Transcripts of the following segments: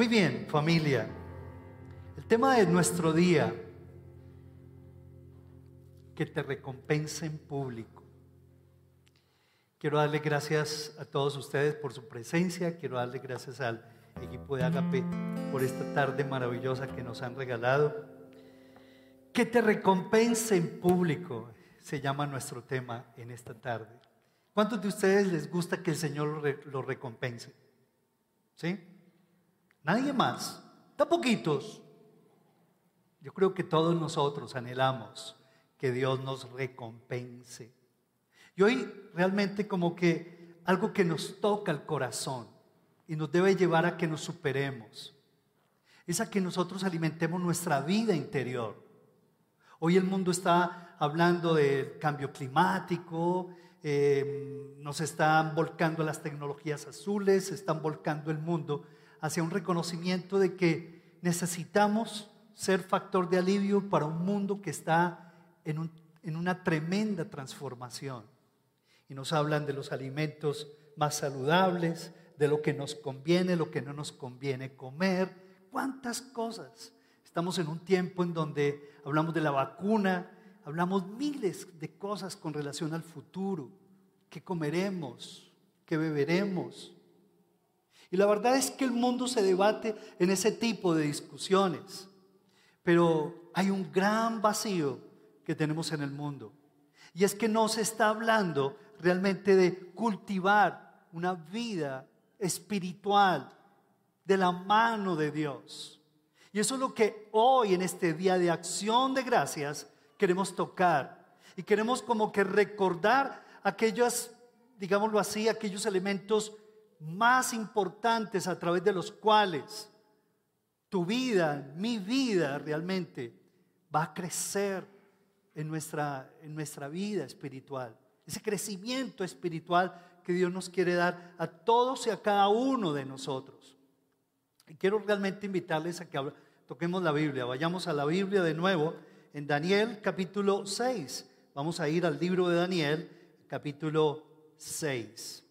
Muy bien, familia. El tema de nuestro día, que te recompense en público. Quiero darle gracias a todos ustedes por su presencia, quiero darle gracias al equipo de Agape por esta tarde maravillosa que nos han regalado. Que te recompense en público, se llama nuestro tema en esta tarde. ¿Cuántos de ustedes les gusta que el Señor lo recompense? ¿Sí? Nadie más. Está poquitos. Yo creo que todos nosotros anhelamos que Dios nos recompense. Y hoy realmente como que algo que nos toca el corazón y nos debe llevar a que nos superemos, es a que nosotros alimentemos nuestra vida interior. Hoy el mundo está hablando del cambio climático, eh, nos están volcando las tecnologías azules, se están volcando el mundo hacia un reconocimiento de que necesitamos ser factor de alivio para un mundo que está en, en una tremenda transformación. Y nos hablan de los alimentos más saludables, de lo que nos conviene, lo que no nos conviene comer, cuántas cosas. Estamos en un tiempo en donde hablamos de la vacuna, hablamos miles de cosas con relación al futuro, qué comeremos, qué beberemos. Y la verdad es que el mundo se debate en ese tipo de discusiones, pero hay un gran vacío que tenemos en el mundo. Y es que no se está hablando realmente de cultivar una vida espiritual de la mano de Dios. Y eso es lo que hoy en este día de acción de gracias queremos tocar. Y queremos como que recordar aquellos, digámoslo así, aquellos elementos más importantes a través de los cuales tu vida, mi vida realmente va a crecer en nuestra, en nuestra vida espiritual. Ese crecimiento espiritual que Dios nos quiere dar a todos y a cada uno de nosotros. Y quiero realmente invitarles a que toquemos la Biblia. Vayamos a la Biblia de nuevo en Daniel capítulo 6. Vamos a ir al libro de Daniel capítulo 6.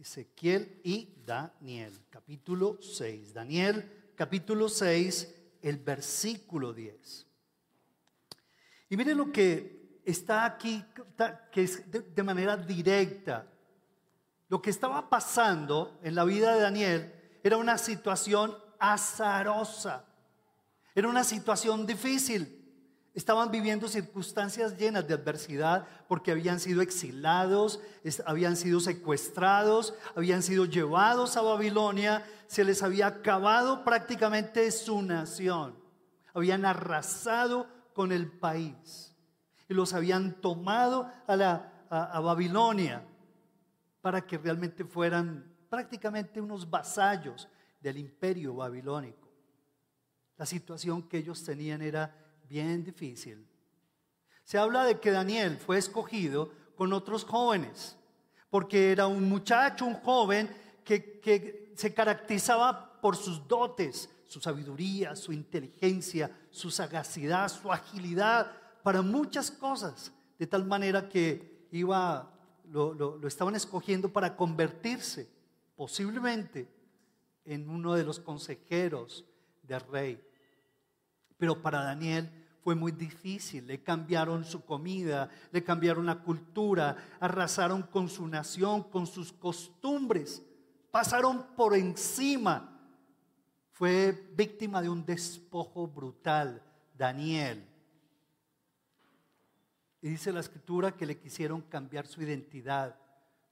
Ezequiel y Daniel, capítulo 6. Daniel, capítulo 6, el versículo 10. Y miren lo que está aquí, que es de, manera directa. Lo que estaba pasando en la vida de Daniel era una situación azarosa. Era una situación difícil. Estaban viviendo circunstancias llenas de adversidad porque habían sido exilados, habían sido secuestrados, habían sido llevados a Babilonia, se les había acabado prácticamente su nación, habían arrasado con el país y los habían tomado a, la, a Babilonia para que realmente fueran prácticamente unos vasallos del imperio babilónico. La situación que ellos tenían era bien difícil. Se habla de que Daniel fue escogido con otros jóvenes, porque era un muchacho, un joven que, se caracterizaba por sus dotes, su sabiduría, su inteligencia, su sagacidad, su agilidad para muchas cosas, de tal manera que iba, lo, lo estaban escogiendo para convertirse posiblemente en uno de los consejeros del rey. Pero para Daniel fue muy difícil. Le cambiaron su comida, le cambiaron la cultura, arrasaron con su nación, con sus costumbres, pasaron por encima. Fue víctima de un despojo brutal, Daniel. Y dice la escritura que le quisieron cambiar su identidad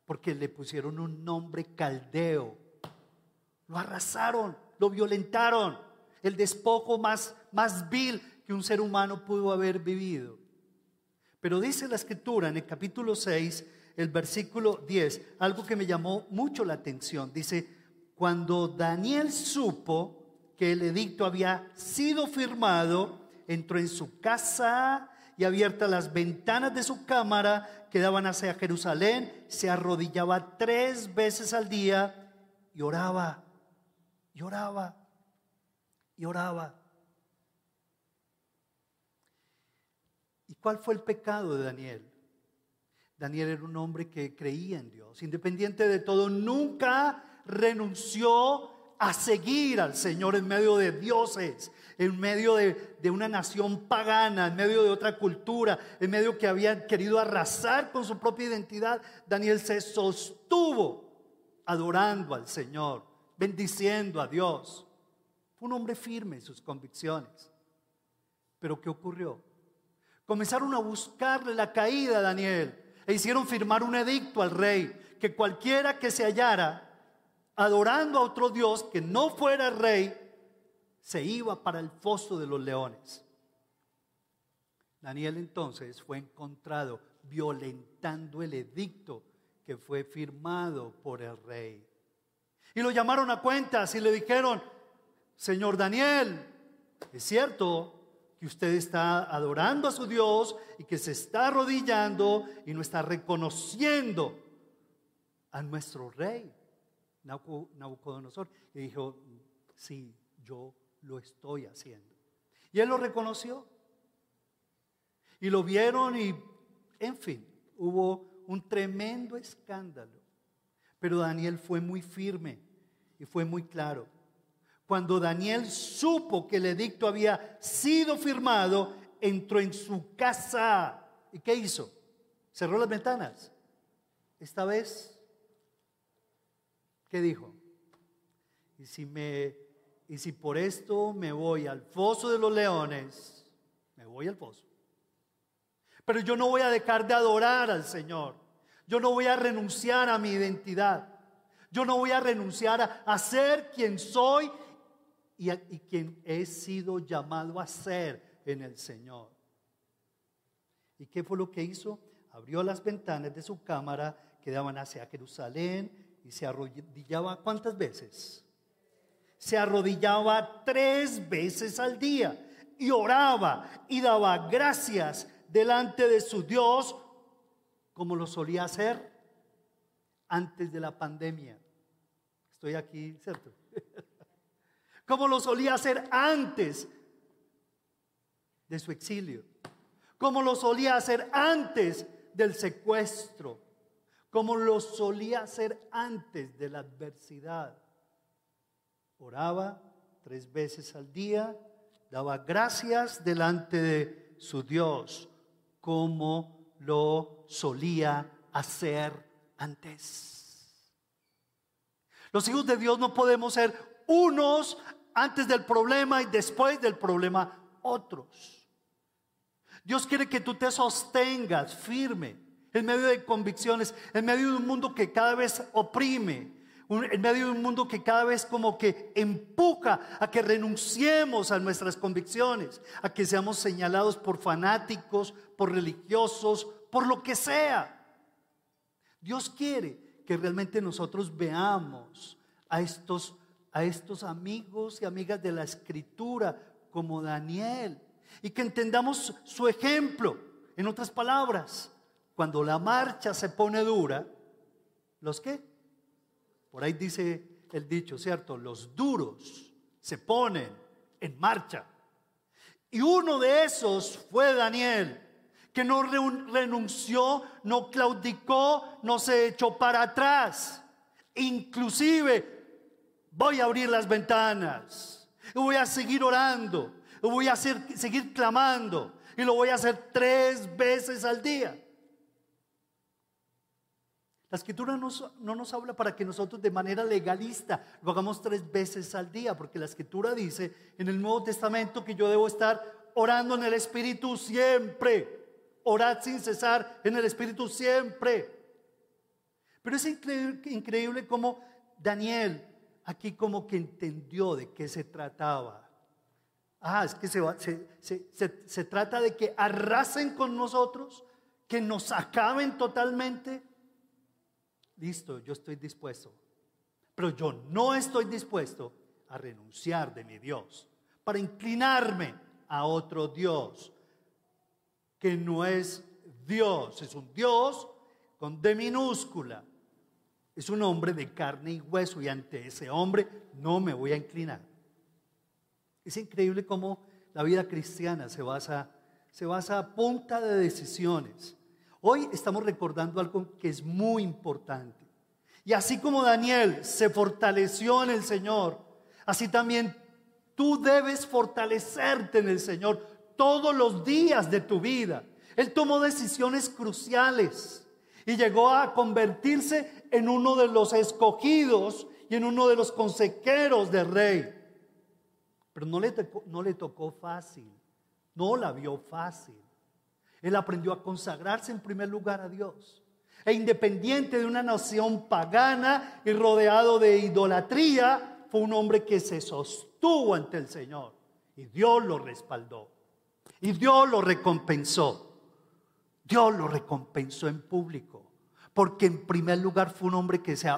porque le pusieron un nombre caldeo. Lo arrasaron, lo violentaron. El despojo más, más vil que un ser humano pudo haber vivido. Pero dice la escritura en el capítulo 6, el versículo 10, algo que me llamó mucho la atención. Dice, cuando Daniel supo que el edicto había sido firmado, entró en su casa y abiertas las ventanas de su cámara que daban hacia Jerusalén, se arrodillaba tres veces al día y oraba, y oraba, y oraba. ¿Cuál fue el pecado de Daniel? Daniel era un hombre que creía en Dios, independiente de todo, nunca renunció a seguir al Señor en medio de dioses, en medio de, una nación pagana, en medio de otra cultura, en medio que habían querido arrasar con su propia identidad, Daniel se sostuvo adorando al Señor, bendiciendo a Dios. Fue un hombre firme en sus convicciones. Pero ¿qué ocurrió? Comenzaron a buscarle la caída a Daniel e hicieron firmar un edicto al rey que cualquiera que se hallara adorando a otro Dios que no fuera rey, se iba para el foso de los leones. Daniel entonces fue encontrado violentando el edicto que fue firmado por el rey. Y lo llamaron a cuentas y le dijeron, Señor Daniel, es cierto que usted está adorando a su Dios y que se está arrodillando y no está reconociendo a nuestro rey, Nabucodonosor. Y dijo, sí, yo lo estoy haciendo. Y él lo reconoció. Y lo vieron y, en fin, hubo un tremendo escándalo. Pero Daniel fue muy firme y fue muy claro. Cuando Daniel supo que el edicto había sido firmado, entró en su casa. ¿Y qué hizo? Cerró las ventanas. Esta vez ¿Qué dijo? Y si me y si por esto me voy al foso de los leones, me voy al foso. Pero yo no voy a dejar de adorar al Señor. Yo no voy a renunciar a mi identidad. Yo no voy a renunciar a, ser quien soy y, quien he sido llamado a ser en el Señor. ¿Y qué fue lo que hizo? Abrió las ventanas de su cámara que daban hacia Jerusalén y se arrodillaba cuántas veces? Se arrodillaba tres veces al día y oraba y daba gracias delante de su Dios como lo solía hacer antes de la pandemia. Estoy aquí, ¿cierto? Como lo solía hacer antes de su exilio, como lo solía hacer antes del secuestro, como lo solía hacer antes de la adversidad. Oraba tres veces al día, daba gracias delante de su Dios, como lo solía hacer antes. Los hijos de Dios no podemos ser unos antes del problema y después del problema otros. Dios quiere que tú te sostengas firme en medio de convicciones, en medio de un mundo que cada vez oprime, en medio de un mundo que cada vez como que empuja a que renunciemos a nuestras convicciones, a que seamos señalados por fanáticos, por religiosos, por lo que sea. Dios quiere que realmente nosotros veamos a estos, a estos amigos y amigas de la escritura como Daniel y que entendamos su ejemplo. En otras palabras, cuando la marcha se pone dura, ¿los qué? Por ahí dice el dicho, ¿cierto? Los duros se ponen en marcha. Y uno de esos fue Daniel, que no renunció, no claudicó, no se echó para atrás. Inclusive, voy a abrir las ventanas, voy a seguir orando, voy a seguir clamando, y lo voy a hacer tres veces al día. La escritura no nos habla para que nosotros de manera legalista lo hagamos tres veces al día, porque la escritura dice en el Nuevo Testamento que yo debo estar orando en el Espíritu siempre. Orad sin cesar en el Espíritu siempre. Pero es increíble, como Daniel aquí como que entendió de qué se trataba. Ah, es que se trata de que arrasen con nosotros, que nos acaben totalmente listo, yo estoy dispuesto. Pero yo no estoy dispuesto a renunciar de mi Dios para inclinarme a otro Dios que no es Dios, es un Dios con D minúscula. Es un hombre de carne y hueso y ante ese hombre no me voy a inclinar. Es increíble cómo la vida cristiana se basa, se basa a punta de decisiones. Hoy estamos recordando algo que es muy importante. Y así como Daniel se fortaleció en el Señor Así también tú debes fortalecerte en el Señor todos los días de tu vida. Él tomó decisiones cruciales y llegó a convertirse en uno de los escogidos y en uno de los consejeros del rey. Pero no le, tocó, no le tocó fácil, no la vio fácil. Él aprendió a consagrarse en primer lugar a Dios. E independiente de una nación pagana y rodeado de idolatría, fue un hombre que se sostuvo ante el Señor. Y Dios lo respaldó. Y Dios lo recompensó. Dios lo recompensó en público. Porque en primer lugar fue un hombre que se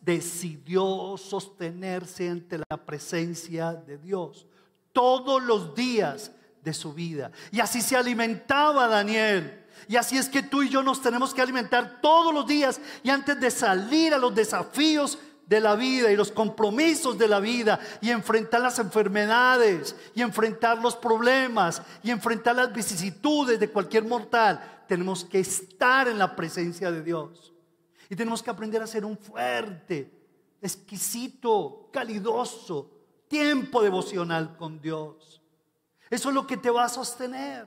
decidió sostenerse ante la presencia de Dios todos los días de su vida. Y así se alimentaba Daniel. Y así es que tú y yo nos tenemos que alimentar todos los días y antes de salir a los desafíos de la vida y los compromisos de la vida y enfrentar las enfermedades y enfrentar los problemas y enfrentar las vicisitudes de cualquier mortal, tenemos que estar en la presencia de Dios. Y tenemos que aprender a ser un fuerte, exquisito, calidoso tiempo devocional con Dios. Eso es lo que te va a sostener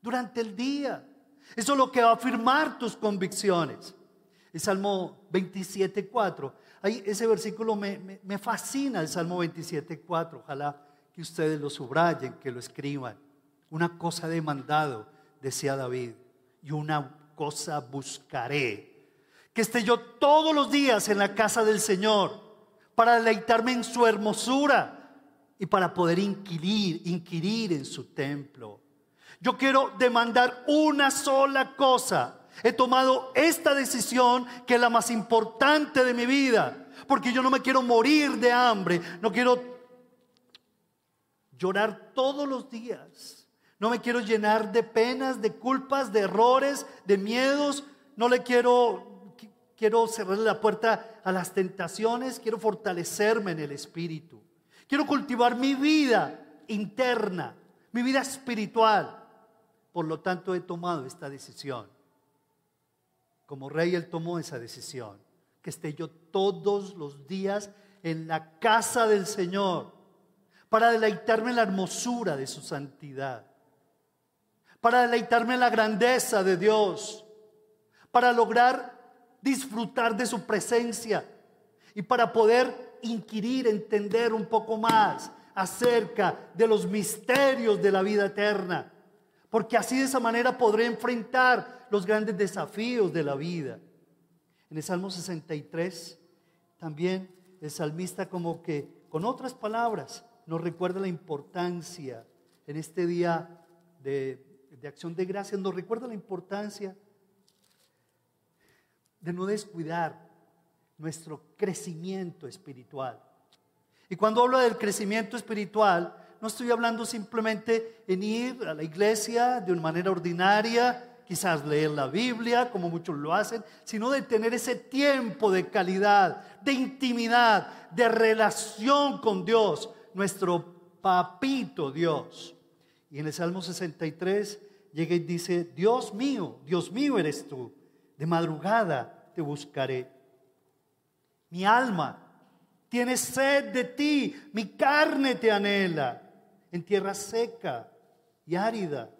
durante el día. Eso es lo que va a afirmar tus convicciones. El Salmo 27.4. Ahí ese versículo me, me fascina, el Salmo 27.4. Ojalá que ustedes lo subrayen, que lo escriban. Una cosa demandado, decía David, y una cosa buscaré que esté yo todos los días en la casa del Señor para deleitarme en su hermosura y para poder inquirir, inquirir en su templo. Yo quiero demandar una sola cosa. He tomado esta decisión que es la más importante de mi vida, porque yo no me quiero morir de hambre, no quiero llorar todos los días, no me quiero llenar de penas, de culpas, de errores, de miedos, no le quiero quiero cerrarle la puerta a las tentaciones, quiero fortalecerme en el espíritu. Quiero cultivar mi vida interna, mi vida espiritual. Por lo tanto, he tomado esta decisión. Como rey, él tomó esa decisión. Que esté yo todos los días en la casa del Señor para deleitarme en la hermosura de su santidad, para deleitarme en la grandeza de Dios, para lograr disfrutar de su presencia y para poder inquirir, entender un poco más acerca de los misterios de la vida eterna. Porque así de esa manera podré enfrentar los grandes desafíos de la vida. En el Salmo 63 también el salmista como que con otras palabras nos recuerda la importancia en este día de, de acción de gracias, nos recuerda la importancia de no descuidar nuestro crecimiento espiritual. Y cuando hablo del crecimiento espiritual, no estoy hablando simplemente en ir a la iglesia de una manera ordinaria, quizás leer la Biblia, como muchos lo hacen, sino de tener ese tiempo de calidad, de intimidad, de relación con Dios, nuestro papito Dios. Y en el Salmo 63 llega y dice, Dios mío, Dios mío eres tú de madrugada te buscaré. Mi alma tiene sed de ti, mi carne te anhela en tierra seca y árida,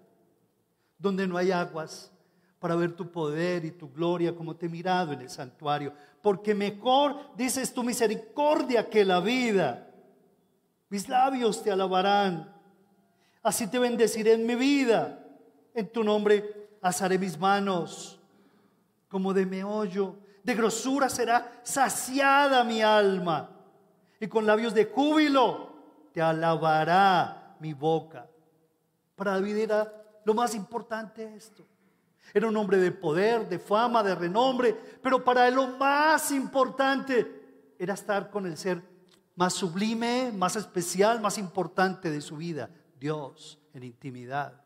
donde no hay aguas para ver tu poder y tu gloria como te he mirado en el santuario. Porque mejor dices tu misericordia que la vida. Mis labios te alabarán. Así te bendeciré en mi vida. En tu nombre alzaré mis manos como de meollo, de grosura será saciada mi alma, y con labios de júbilo te alabará mi boca. Para David era lo más importante esto. Era un hombre de poder, de fama, de renombre, pero para él lo más importante era estar con el ser más sublime, más especial, más importante de su vida, Dios, en intimidad.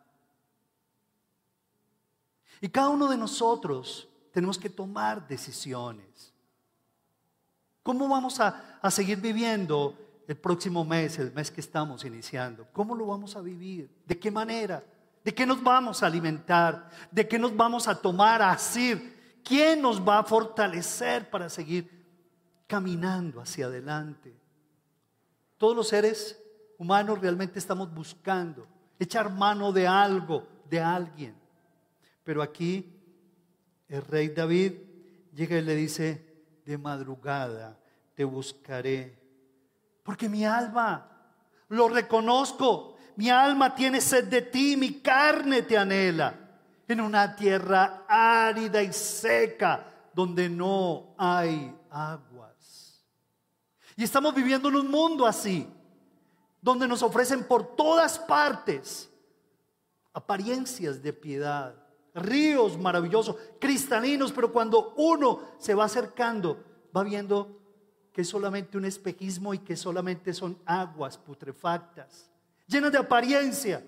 Y cada uno de nosotros tenemos que tomar decisiones. ¿Cómo vamos a, a, seguir viviendo el próximo mes, el mes que estamos iniciando? ¿Cómo lo vamos a vivir? ¿De qué manera? ¿De qué nos vamos a alimentar? ¿De qué nos vamos a tomar a asir? ¿Quién nos va a fortalecer para seguir caminando hacia adelante? Todos los seres humanos realmente estamos buscando echar mano de algo, de alguien. Pero aquí el rey David llega y le dice, de madrugada te buscaré, porque mi alma, lo reconozco, mi alma tiene sed de ti, mi carne te anhela, en una tierra árida y seca, donde no hay aguas. Y estamos viviendo en un mundo así, donde nos ofrecen por todas partes apariencias de piedad, ríos maravillosos, cristalinos, pero cuando uno se va acercando, va viendo que es solamente un espejismo y que solamente son aguas putrefactas, llenas de apariencia,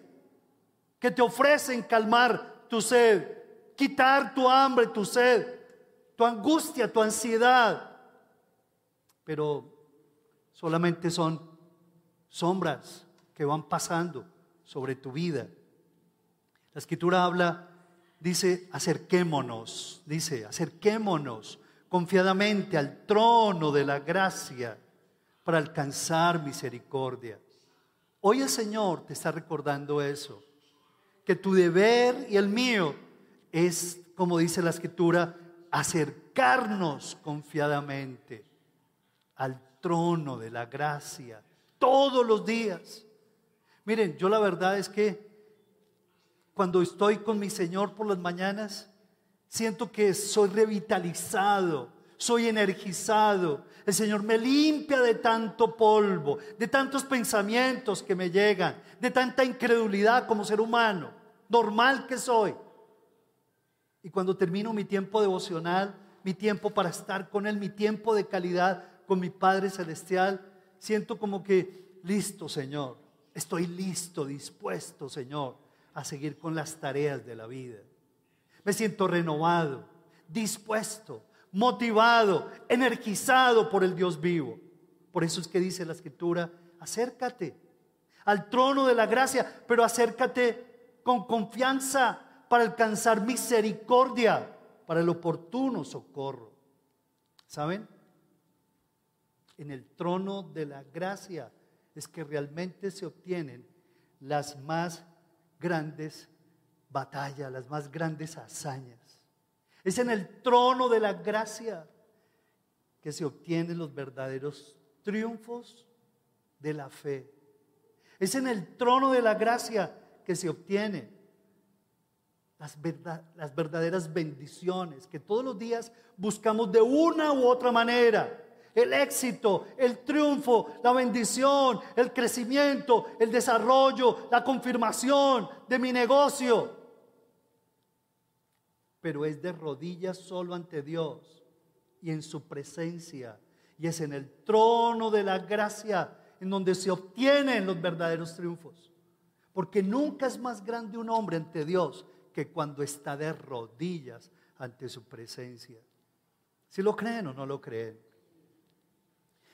que te ofrecen calmar tu sed, quitar tu hambre, tu sed, tu angustia, tu ansiedad, pero solamente son sombras que van pasando sobre tu vida. La escritura habla, dice, acerquémonos, dice, acerquémonos confiadamente al trono de la gracia para alcanzar misericordia. Hoy el Señor te está recordando eso, que tu deber y el mío es, como dice la escritura, acercarnos confiadamente al trono de la gracia todos los días. Miren, yo la verdad es que cuando estoy con mi Señor por las mañanas, siento que soy revitalizado, soy energizado. El Señor me limpia de tanto polvo, de tantos pensamientos que me llegan, de tanta incredulidad como ser humano, normal que soy. Y cuando termino mi tiempo devocional, mi tiempo para estar con Él, mi tiempo de calidad con mi Padre Celestial, siento como que, listo Señor, estoy listo, dispuesto Señor a seguir con las tareas de la vida. Me siento renovado, dispuesto, motivado, energizado por el Dios vivo. Por eso es que dice la escritura, acércate al trono de la gracia, pero acércate con confianza para alcanzar misericordia, para el oportuno socorro. ¿Saben? en el trono de la gracia es que realmente se obtienen las más grandes batallas, las más grandes hazañas. Es en el trono de la gracia que se obtienen los verdaderos triunfos de la fe. Es en el trono de la gracia que se obtienen las, las verdaderas bendiciones que todos los días buscamos de una u otra manera el éxito, el triunfo, la bendición, el crecimiento, el desarrollo, la confirmación de mi negocio. Pero es de rodillas solo ante Dios y en su presencia. Y es en el trono de la gracia en donde se obtienen los verdaderos triunfos. Porque nunca es más grande un hombre ante Dios que cuando está de rodillas ante su presencia. Si lo creen o no lo creen.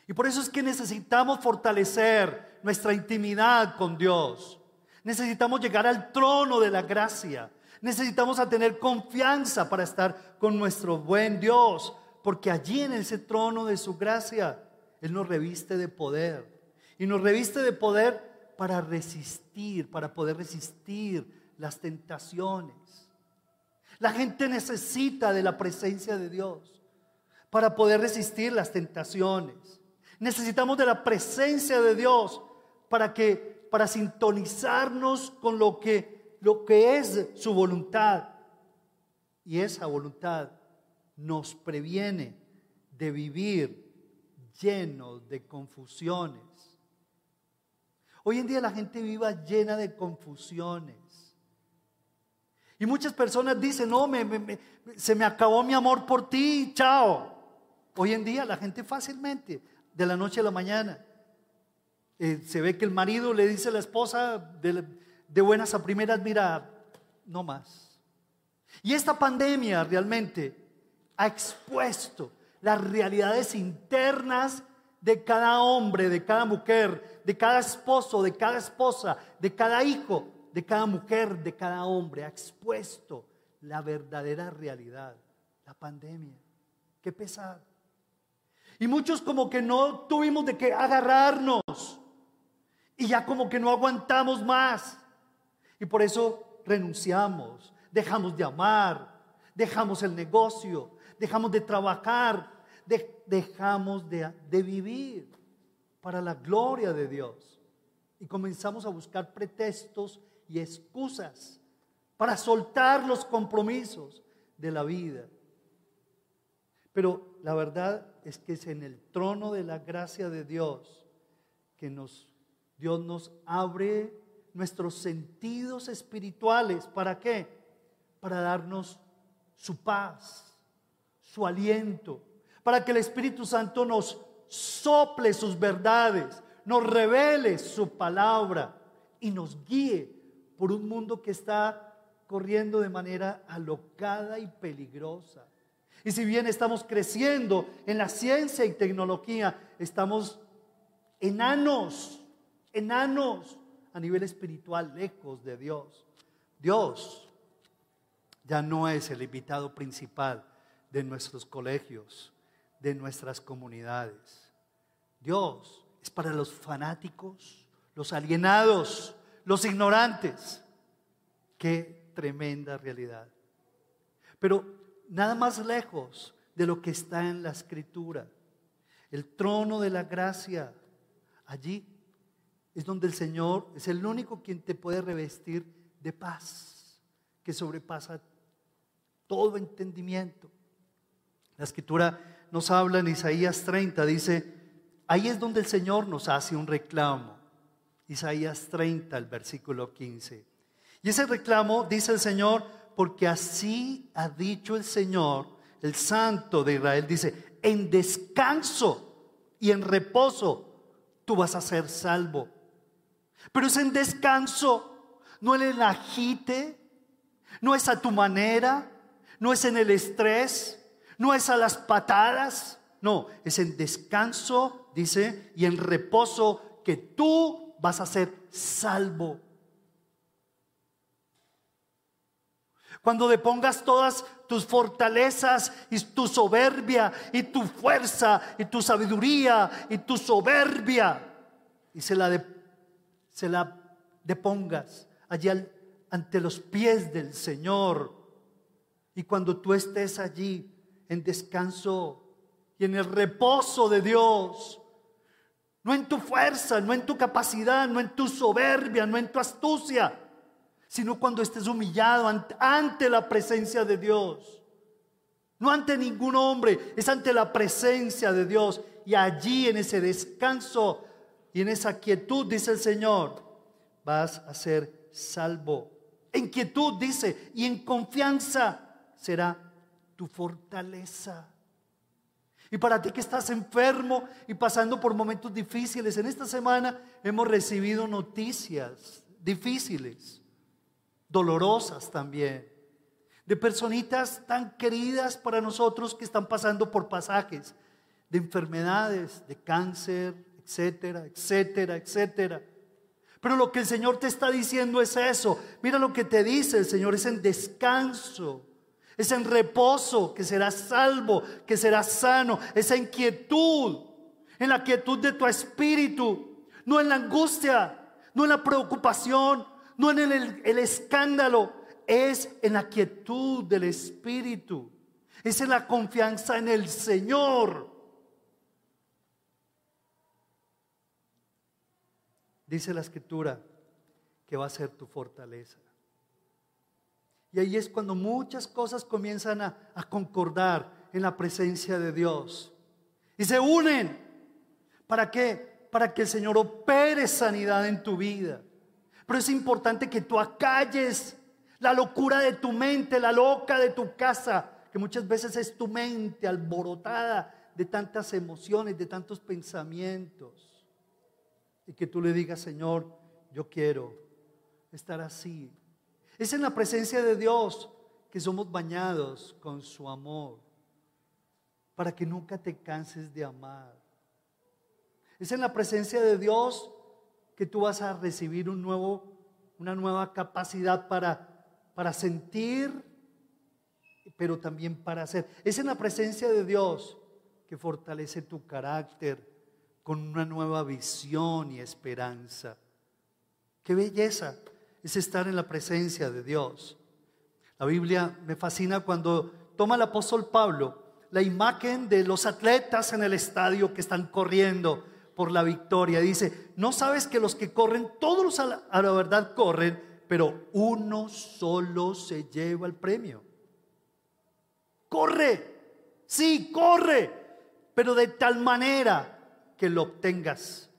Y por eso es que necesitamos fortalecer nuestra intimidad con Dios. Necesitamos llegar al trono de la gracia. Necesitamos a tener confianza para estar con nuestro buen Dios, porque allí en ese trono de su gracia, Él nos reviste de poder. Y nos reviste de poder para resistir, para poder resistir las tentaciones. La gente necesita de la presencia de Dios para poder resistir las tentaciones. Necesitamos de la presencia de Dios para que para sintonizarnos con lo que lo que es su voluntad. Y esa voluntad nos previene de vivir llenos de confusiones. Hoy en día la gente viva llena de confusiones. Y muchas personas dicen, no, me, se me acabó mi amor por ti, chao. Hoy en día la gente fácilmente de la noche a la mañana. Eh, se ve que el marido le dice a la esposa de, de buenas a primeras, mira, no más. Y esta pandemia realmente ha expuesto las realidades internas de cada hombre, de cada mujer, de cada esposo, de cada esposa, de cada hijo, de cada mujer, de cada hombre. Ha expuesto la verdadera realidad, la pandemia. Qué pesado. Y muchos como que no tuvimos de qué agarrarnos. Y ya como que no aguantamos más. Y por eso renunciamos, dejamos de amar, dejamos el negocio, dejamos de trabajar, dejamos de, de vivir para la gloria de Dios. Y comenzamos a buscar pretextos y excusas para soltar los compromisos de la vida. Pero la verdad es que es en el trono de la gracia de Dios que nos, Dios nos abre nuestros sentidos espirituales. ¿Para qué? Para darnos su paz, su aliento, para que el Espíritu Santo nos sople sus verdades, nos revele su palabra y nos guíe por un mundo que está corriendo de manera alocada y peligrosa. Y si bien estamos creciendo en la ciencia y tecnología, estamos enanos, enanos a nivel espiritual, lejos de Dios. Dios ya no es el invitado principal de nuestros colegios, de nuestras comunidades. Dios es para los fanáticos, los alienados, los ignorantes. Qué tremenda realidad. Pero nada más lejos de lo que está en la escritura. El trono de la gracia, allí es donde el Señor es el único quien te puede revestir de paz, que sobrepasa todo entendimiento. La escritura nos habla en Isaías 30, dice, ahí es donde el Señor nos hace un reclamo. Isaías 30, el versículo 15. Y ese reclamo, dice el Señor, porque así ha dicho el Señor, el Santo de Israel, dice, en descanso y en reposo tú vas a ser salvo. Pero es en descanso, no en el agite, no es a tu manera, no es en el estrés, no es a las patadas, no, es en descanso, dice, y en reposo que tú vas a ser salvo. Cuando depongas todas tus fortalezas y tu soberbia y tu fuerza y tu sabiduría y tu soberbia y se la, se la depongas allí ante los pies del Señor. Y cuando tú estés allí en descanso y en el reposo de Dios, no en tu fuerza, no en tu capacidad, no en tu soberbia, no en tu astucia, sino cuando estés humillado ante, la presencia de Dios. No ante ningún hombre, es ante la presencia de Dios. Y allí en ese descanso y en esa quietud, dice el Señor, vas a ser salvo. En quietud, dice, y en confianza será tu fortaleza. Y para ti que estás enfermo y pasando por momentos difíciles, en esta semana hemos recibido noticias difíciles dolorosas también, de personitas tan queridas para nosotros que están pasando por pasajes de enfermedades, de cáncer, etcétera, etcétera, etcétera. Pero lo que el Señor te está diciendo es eso. Mira lo que te dice el Señor, es en descanso, es en reposo, que serás salvo, que serás sano, esa inquietud, en la quietud de tu espíritu, no en la angustia, no en la preocupación, no en el, escándalo, es en la quietud del Espíritu, es en la confianza en el Señor. Dice la escritura que va a ser tu fortaleza. Y ahí es cuando muchas cosas comienzan a, a, concordar en la presencia de Dios. Y se unen. ¿Para qué? Para que el Señor opere sanidad en tu vida. Pero es importante que tú acalles la locura de tu mente, la loca de tu casa, que muchas veces es tu mente alborotada de tantas emociones, de tantos pensamientos. Y que tú le digas, Señor, yo quiero estar así. Es en la presencia de Dios que somos bañados con su amor, para que nunca te canses de amar. Es en la presencia de Dios que tú vas a recibir una nueva capacidad para, para sentir, pero también para hacer. Es en la presencia de Dios que fortalece tu carácter con una nueva visión y esperanza. Qué belleza es estar en la presencia de Dios. La Biblia me fascina cuando toma el apóstol Pablo la imagen de los atletas en el estadio que están corriendo por la victoria. Dice, no sabes que los que corren, todos a la, a la verdad corren, pero uno solo se lleva el premio. Corre, sí, corre, pero de tal manera que lo obtengas.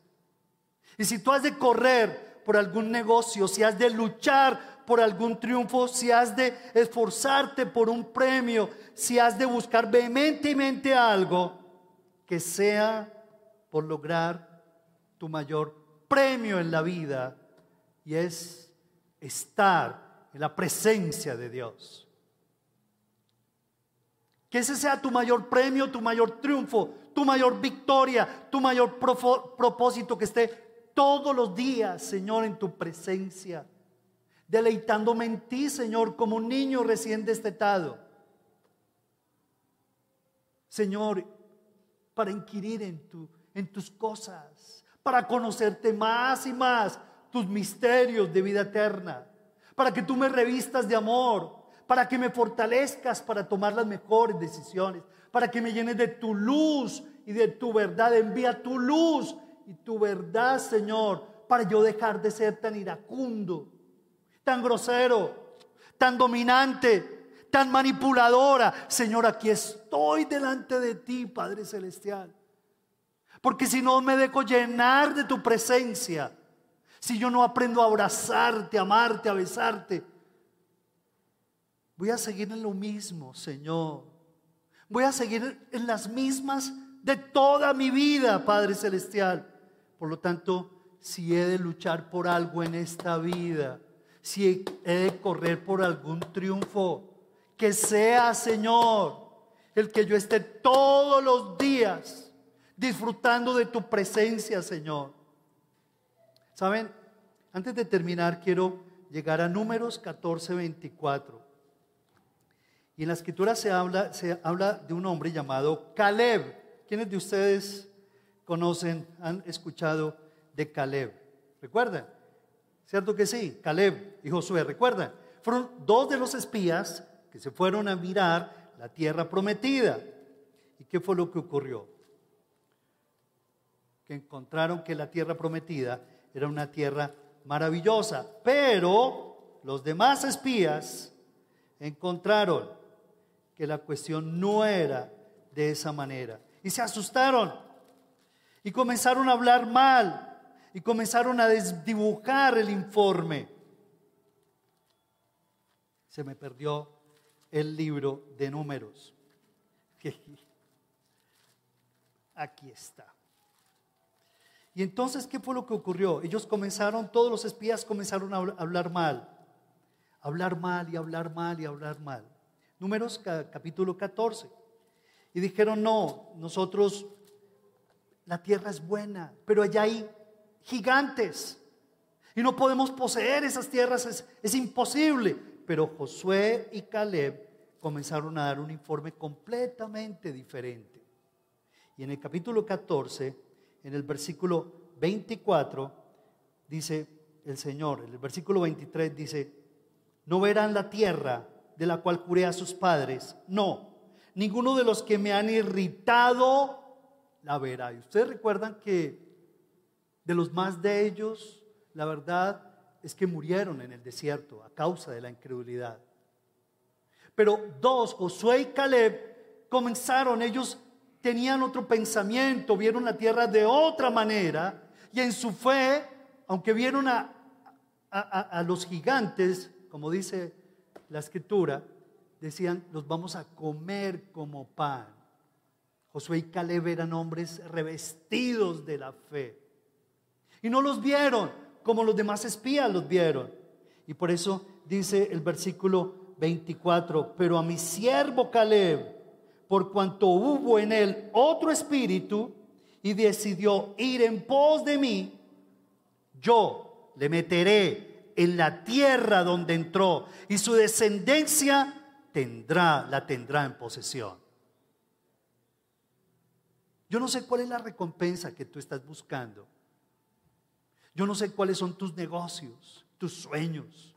Y si tú has de correr por algún negocio, si has de luchar por algún triunfo, si has de esforzarte por un premio, si has de buscar vehementemente algo, que sea por lograr tu mayor premio en la vida y es estar en la presencia de Dios. Que ese sea tu mayor premio, tu mayor triunfo, tu mayor victoria, tu mayor propósito, que esté todos los días, Señor, en tu presencia, deleitándome en ti, Señor, como un niño recién destetado. Señor, para inquirir en, tu, en tus cosas, para conocerte más y más, tus misterios de vida eterna, para que tú me revistas de amor, para que me fortalezcas para tomar las mejores decisiones, para que me llenes de tu luz y de tu verdad. Envía tu luz y tu verdad, Señor, para yo dejar de ser tan iracundo, tan grosero, tan dominante, tan manipuladora. Señor, aquí estoy delante de ti, Padre Celestial. Porque si no me dejo llenar de tu presencia, si yo no aprendo a abrazarte, a amarte, a besarte, Voy a seguir en lo mismo, Señor. Voy a seguir en las mismas de toda mi vida, Padre Celestial. Por lo tanto, si he de luchar por algo en esta vida, si he de correr por algún triunfo, que sea, Señor, el que yo esté todos los días disfrutando de tu presencia, Señor. ¿Saben? Antes de terminar, quiero llegar a números 14, 24. Y en la escritura se habla, se habla de un hombre llamado Caleb. ¿Quiénes de ustedes conocen, han escuchado de Caleb? ¿Recuerdan? ¿Cierto que sí? Caleb y Josué, ¿recuerdan? Fueron dos de los espías que se fueron a mirar la tierra prometida. ¿Y qué fue lo que ocurrió? Que encontraron que la tierra prometida era una tierra maravillosa, pero los demás espías encontraron que la cuestión no era de esa manera. Y se asustaron y comenzaron a hablar mal y comenzaron a desdibujar el informe. Se me perdió el libro de números. Aquí está. Y entonces, ¿qué fue lo que ocurrió? Ellos comenzaron, todos los espías comenzaron a hablar mal, hablar mal y hablar mal y hablar mal. Números capítulo 14. Y dijeron, no, nosotros, la tierra es buena, pero allá hay gigantes. Y no podemos poseer esas tierras, es, es imposible. Pero Josué y Caleb comenzaron a dar un informe completamente diferente. Y en el capítulo 14, en el versículo 24, dice el Señor, en el versículo 23 dice, no verán la tierra de la cual curé a sus padres. No, ninguno de los que me han irritado la verá. Y ustedes recuerdan que de los más de ellos, la verdad es que murieron en el desierto a causa de la incredulidad. Pero dos, Josué y Caleb, comenzaron, ellos tenían otro pensamiento, vieron la tierra de otra manera y en su fe, aunque vieron a, a, a los gigantes, como dice la escritura, decían, los vamos a comer como pan. Josué y Caleb eran hombres revestidos de la fe. Y no los vieron como los demás espías los vieron. Y por eso dice el versículo 24, pero a mi siervo Caleb, por cuanto hubo en él otro espíritu y decidió ir en pos de mí, yo le meteré en la tierra donde entró y su descendencia tendrá, la tendrá en posesión. Yo no sé cuál es la recompensa que tú estás buscando. Yo no sé cuáles son tus negocios, tus sueños.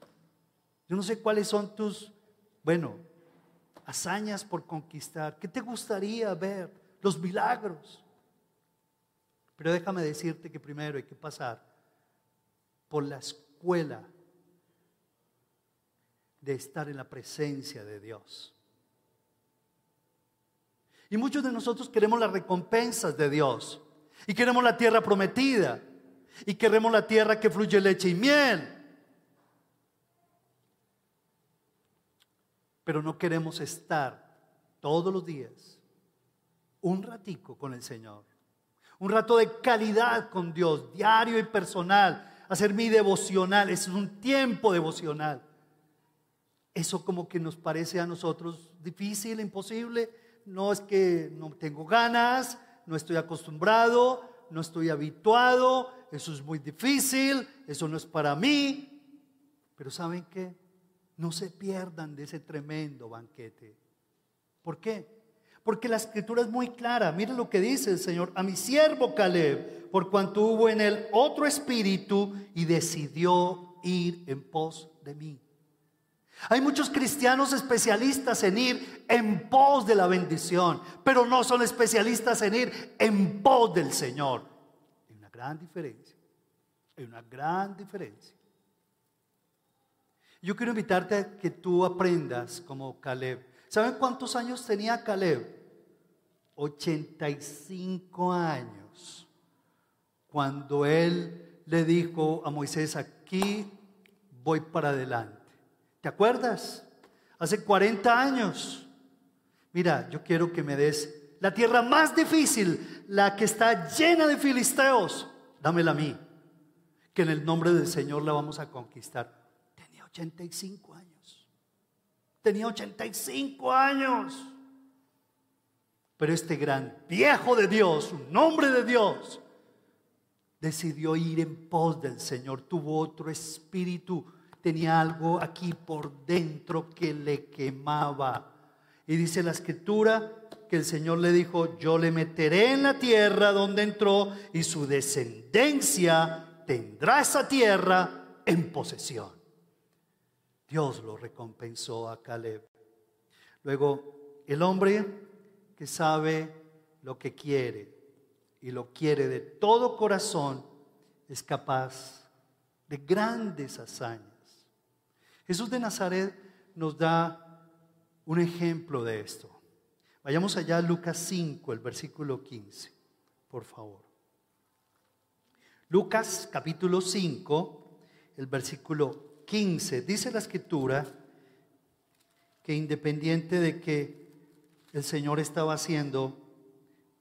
Yo no sé cuáles son tus, bueno, hazañas por conquistar. ¿Qué te gustaría ver? Los milagros. Pero déjame decirte que primero hay que pasar por la escuela de estar en la presencia de Dios. Y muchos de nosotros queremos las recompensas de Dios. Y queremos la tierra prometida. Y queremos la tierra que fluye leche y miel. Pero no queremos estar todos los días un ratico con el Señor. Un rato de calidad con Dios, diario y personal. Hacer mi devocional. Es un tiempo devocional. Eso como que nos parece a nosotros difícil, imposible. No es que no tengo ganas, no estoy acostumbrado, no estoy habituado, eso es muy difícil, eso no es para mí. Pero ¿saben qué? No se pierdan de ese tremendo banquete. ¿Por qué? Porque la escritura es muy clara. Miren lo que dice el Señor. A mi siervo Caleb, por cuanto hubo en él otro espíritu y decidió ir en pos de mí. Hay muchos cristianos especialistas en ir en pos de la bendición, pero no son especialistas en ir en pos del Señor. Hay una gran diferencia. Hay una gran diferencia. Yo quiero invitarte a que tú aprendas como Caleb. ¿Saben cuántos años tenía Caleb? 85 años. Cuando él le dijo a Moisés, aquí voy para adelante. ¿Te acuerdas? Hace 40 años. Mira, yo quiero que me des la tierra más difícil, la que está llena de filisteos. Dámela a mí, que en el nombre del Señor la vamos a conquistar. Tenía 85 años. Tenía 85 años. Pero este gran viejo de Dios, un hombre de Dios, decidió ir en pos del Señor. Tuvo otro espíritu tenía algo aquí por dentro que le quemaba. Y dice la escritura que el Señor le dijo, yo le meteré en la tierra donde entró y su descendencia tendrá esa tierra en posesión. Dios lo recompensó a Caleb. Luego, el hombre que sabe lo que quiere y lo quiere de todo corazón es capaz de grandes hazañas. Jesús de Nazaret nos da un ejemplo de esto. Vayamos allá a Lucas 5, el versículo 15, por favor. Lucas capítulo 5, el versículo 15, dice la escritura que independiente de que el Señor estaba haciendo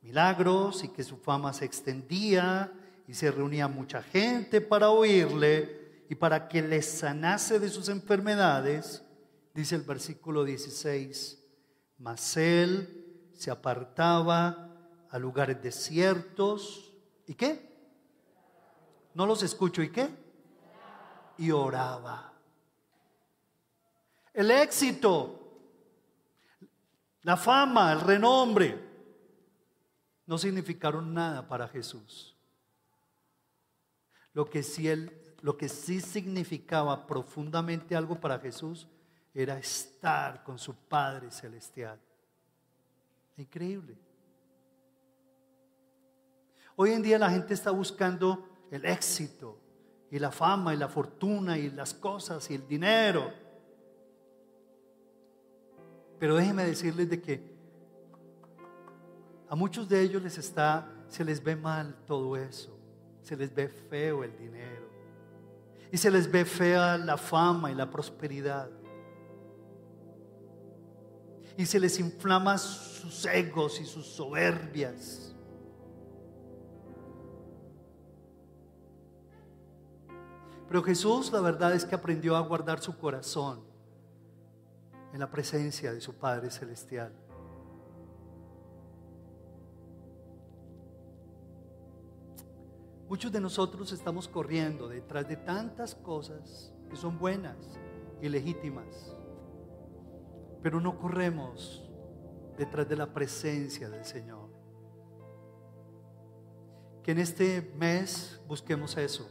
milagros y que su fama se extendía y se reunía mucha gente para oírle, y para que les sanase de sus enfermedades, dice el versículo 16, mas él se apartaba a lugares desiertos. ¿Y qué? No los escucho. ¿Y qué? Y oraba. El éxito, la fama, el renombre, no significaron nada para Jesús. Lo que sí él lo que sí significaba profundamente algo para Jesús era estar con su Padre Celestial. Increíble. Hoy en día la gente está buscando el éxito y la fama y la fortuna y las cosas y el dinero. Pero déjenme decirles de que a muchos de ellos les está, se les ve mal todo eso, se les ve feo el dinero y se les ve fea la fama y la prosperidad. Y se les inflama sus egos y sus soberbias. Pero Jesús la verdad es que aprendió a guardar su corazón en la presencia de su Padre Celestial. Muchos de nosotros estamos corriendo detrás de tantas cosas que son buenas y legítimas, pero no corremos detrás de la presencia del Señor. Que en este mes busquemos eso,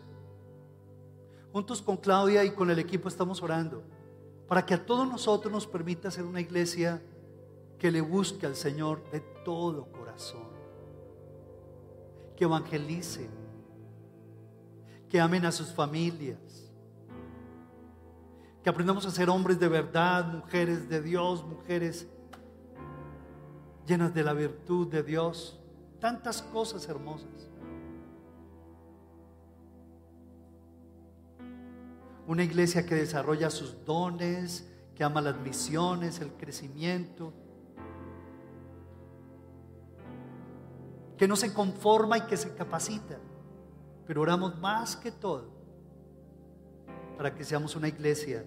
Juntos con Claudia y con el equipo estamos orando para que a todos nosotros nos permita ser una iglesia que le busque al Señor de todo corazón, que evangelice, que amen a sus familias, que aprendamos a ser hombres de verdad, mujeres de Dios, mujeres llenas de la virtud de Dios, tantas cosas hermosas. Una iglesia que desarrolla sus dones, que ama las misiones, el crecimiento, que no se conforma y que se capacita, pero oramos más que todo para que seamos una iglesia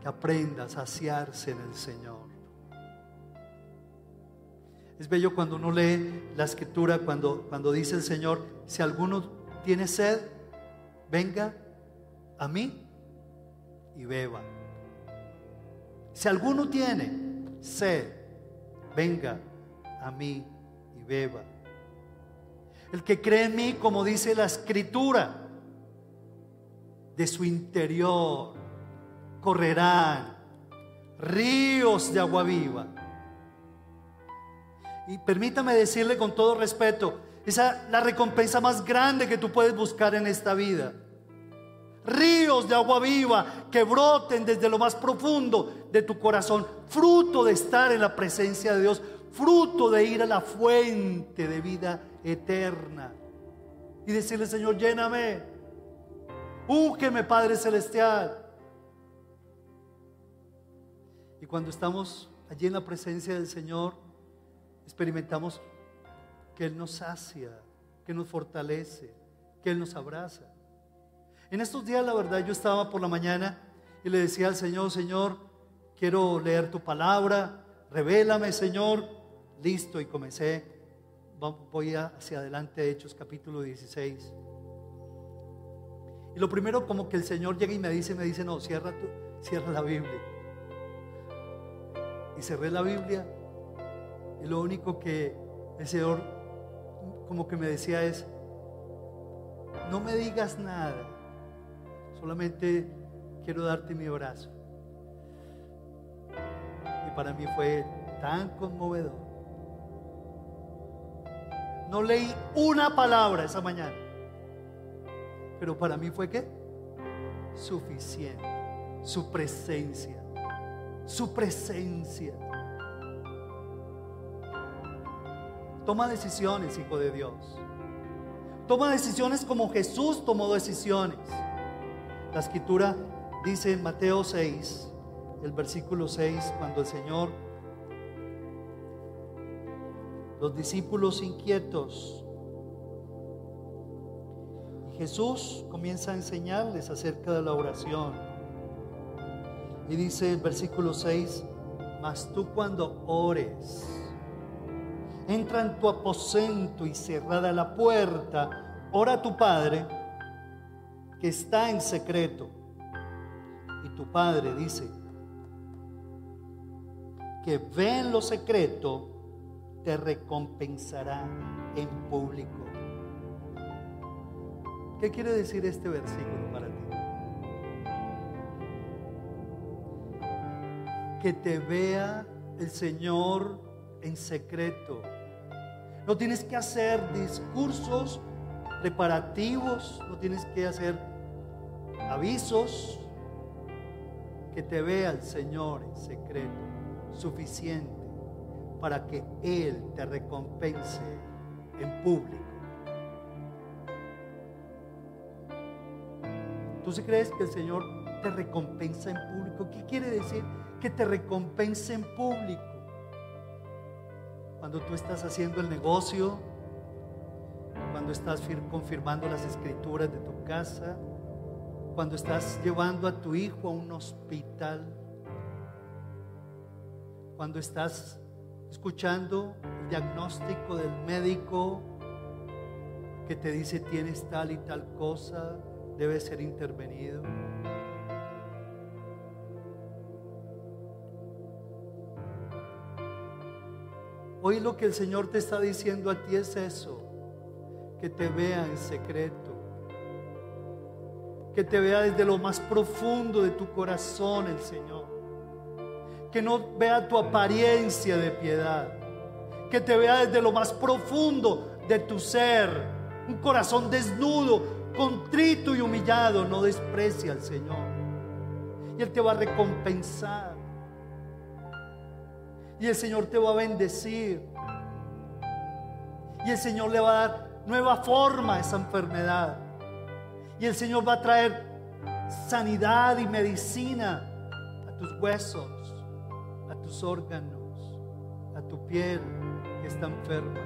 que aprenda a saciarse en el Señor. Es bello cuando uno lee la escritura, cuando, cuando dice el Señor, si alguno tiene sed, venga a mí y beba. Si alguno tiene sed, venga a mí y beba. El que cree en mí, como dice la escritura, de su interior correrán ríos de agua viva. Y permítame decirle con todo respeto, esa es la recompensa más grande que tú puedes buscar en esta vida. Ríos de agua viva que broten desde lo más profundo de tu corazón, fruto de estar en la presencia de Dios, fruto de ir a la fuente de vida eterna. Y decirle, Señor, lléname, úngeme, Padre Celestial. Y cuando estamos allí en la presencia del Señor, experimentamos que Él nos sacia, que nos fortalece, que Él nos abraza. En estos días, la verdad, yo estaba por la mañana y le decía al Señor, Señor, quiero leer tu palabra, revélame, Señor. Listo, y comencé, voy hacia adelante, Hechos capítulo 16. Y lo primero como que el Señor llega y me dice, me dice, no, cierra, tu, cierra la Biblia y cerré la Biblia y lo único que el Señor como que me decía es, no me digas nada, solamente quiero darte mi abrazo. Y para mí fue tan conmovedor. No leí una palabra esa mañana, pero para mí fue qué? Suficiente, su presencia su presencia. Toma decisiones, hijo de Dios. Toma decisiones como Jesús tomó decisiones. La escritura dice en Mateo 6, el versículo 6, cuando el Señor, los discípulos inquietos, Jesús comienza a enseñarles acerca de la oración. Y dice el versículo 6, mas tú cuando ores, entra en tu aposento y cerrada la puerta, ora a tu Padre que está en secreto. Y tu Padre dice, que ve en lo secreto, te recompensará en público. ¿Qué quiere decir este versículo para ti? que te vea el Señor en secreto. No tienes que hacer discursos preparativos, no tienes que hacer avisos. Que te vea el Señor en secreto, suficiente para que Él te recompense en público. ¿Tú sí crees que el Señor te recompensa en público? ¿Qué quiere decir? que te recompense en público. Cuando tú estás haciendo el negocio, cuando estás confirmando las escrituras de tu casa, cuando estás llevando a tu hijo a un hospital, cuando estás escuchando el diagnóstico del médico que te dice tienes tal y tal cosa, debe ser intervenido. Hoy lo que el Señor te está diciendo a ti es eso. que te vea en secreto, que te vea desde lo más profundo de tu corazón el Señor, que no vea tu apariencia de piedad, que te vea desde lo más profundo de tu ser, un corazón desnudo, contrito y humillado, no desprecia al Señor. Y Él te va a recompensar. Y el Señor te va a bendecir. Y el Señor le va a dar nueva forma a esa enfermedad. Y el Señor va a traer sanidad y medicina a tus huesos, a tus órganos, a tu piel que está enferma.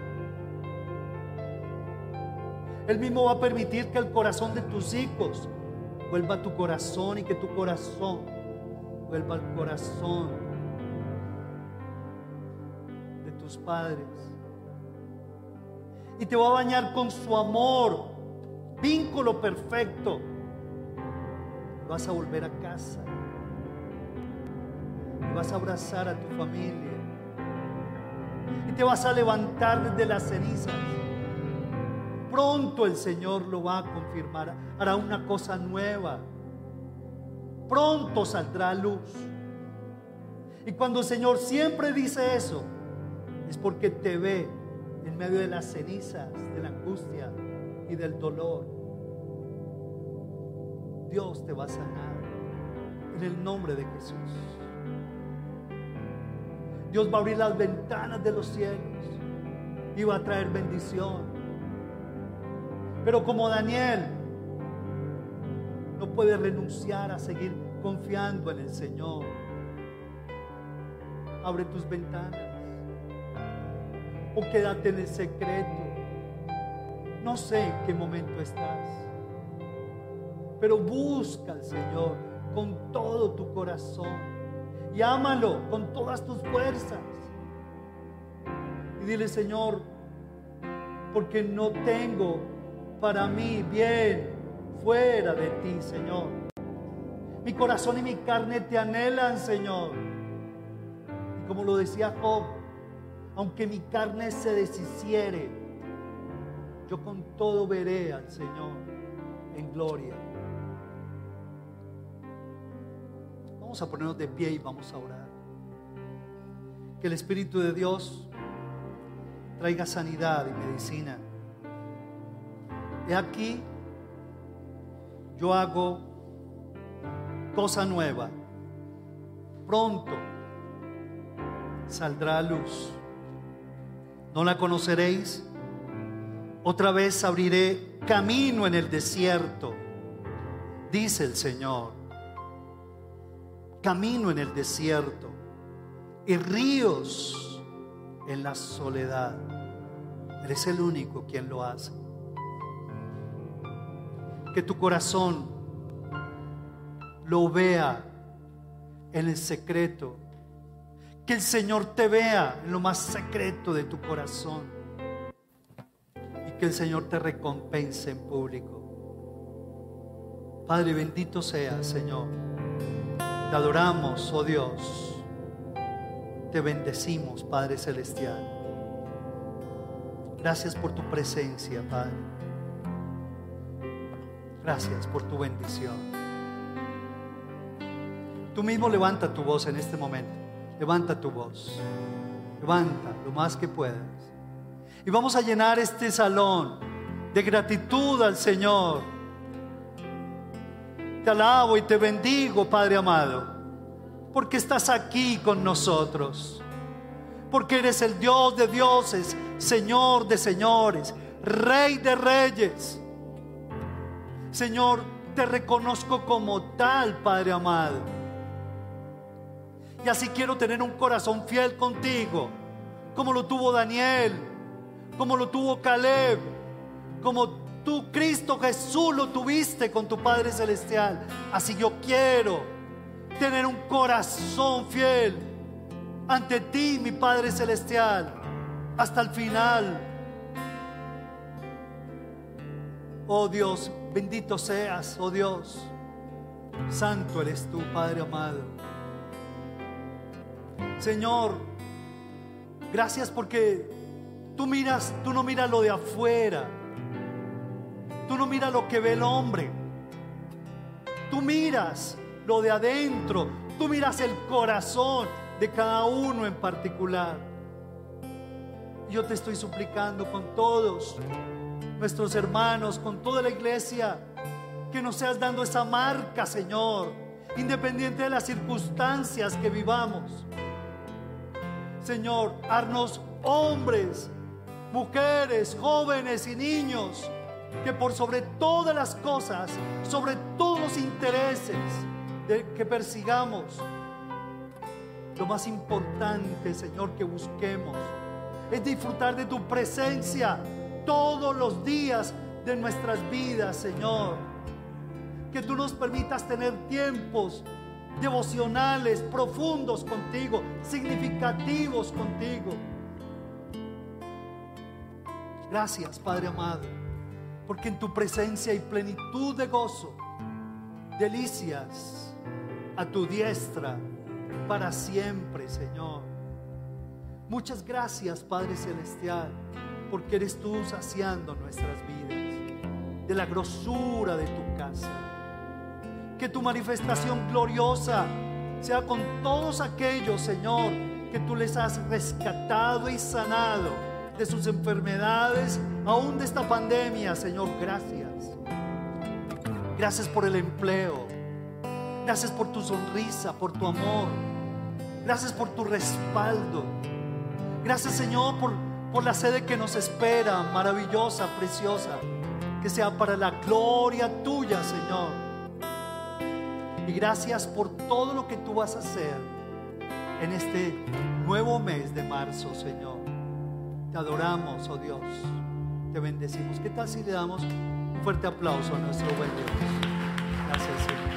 Él mismo va a permitir que el corazón de tus hijos vuelva a tu corazón y que tu corazón vuelva al corazón tus padres. Y te va a bañar con su amor, vínculo perfecto. Vas a volver a casa y vas a abrazar a tu familia y te vas a levantar desde las cenizas Pronto el Señor lo va a confirmar, hará una cosa nueva. Pronto saldrá luz. Y cuando el Señor siempre dice eso, es porque te ve en medio de las cenizas, de la angustia y del dolor. Dios te va a sanar en el nombre de Jesús. Dios va a abrir las ventanas de los cielos y va a traer bendición. Pero como Daniel, no puede renunciar a seguir confiando en el Señor. Abre tus ventanas o quédate en el secreto. No sé en qué momento estás, pero busca al Señor con todo tu corazón y ámalo con todas tus fuerzas. Y dile, Señor, porque no tengo para mí bien fuera de ti, Señor. Mi corazón y mi carne te anhelan, Señor. Y como lo decía Job, aunque mi carne se deshiciere, yo con todo veré al Señor en gloria. Vamos a ponernos de pie y vamos a orar. Que el Espíritu de Dios traiga sanidad y medicina He aquí, yo hago cosa nueva. Pronto saldrá a luz. ¿No la conoceréis? Otra vez abriré camino en el desierto, dice el Señor. Camino en el desierto y ríos en la soledad. Eres el único quien lo hace que tu corazón lo vea en el secreto. Que el Señor te vea en lo más secreto de tu corazón. Y que el Señor te recompense en público. Padre, bendito sea, Señor. Te adoramos, oh Dios. Te bendecimos, Padre Celestial. Gracias por tu presencia, Padre. Gracias por tu bendición. Tú mismo levanta tu voz en este momento. Levanta tu voz. Levanta lo más que puedas. Y vamos a llenar este salón de gratitud al Señor. Te alabo y te bendigo, Padre amado, porque estás aquí con nosotros. Porque eres el Dios de dioses, Señor de señores, Rey de reyes Señor, te reconozco como tal, Padre amado. Y así quiero tener un corazón fiel contigo, como lo tuvo Daniel, como lo tuvo Caleb, como tú, Cristo Jesús, lo tuviste con tu Padre Celestial. Así yo quiero tener un corazón fiel ante ti, mi Padre Celestial, hasta el final. Oh Dios, Bendito seas, oh Dios. Santo eres tú, Padre amado. Señor, gracias porque tú miras, tú no miras lo de afuera, Tú no miras lo que ve el hombre. Tú miras lo de adentro. Tú miras el corazón de cada uno en particular. Yo te estoy suplicando con todos nuestros hermanos, con toda la iglesia, que nos seas dando esa marca, Señor, independiente de las circunstancias que vivamos. Señor, haznos hombres, mujeres, jóvenes y niños, que por sobre todas las cosas, sobre todos los intereses que persigamos, lo más importante, Señor, que busquemos es disfrutar de tu presencia todos los días de nuestras vidas, Señor. Que tú nos permitas tener tiempos devocionales profundos contigo, significativos contigo. Gracias, Padre amado, porque en tu presencia hay plenitud de gozo, delicias a tu diestra para siempre, Señor. Muchas gracias, Padre Celestial, porque eres tú saciando nuestras vidas de la grosura de tu casa. Que tu manifestación gloriosa sea con todos aquellos, Señor, que tú les has rescatado y sanado de sus enfermedades, aún de esta pandemia, Señor, gracias. Gracias por el empleo. Gracias por tu sonrisa, por tu amor. Gracias por tu respaldo. Gracias, Señor, por, por la sede que nos espera, maravillosa, preciosa. Que sea para la gloria tuya, Señor. Y gracias por todo lo que tú vas a hacer en este nuevo mes de marzo, Señor. Te adoramos, oh Dios. Te bendecimos. ¿Qué tal si le damos un fuerte aplauso a nuestro buen Dios?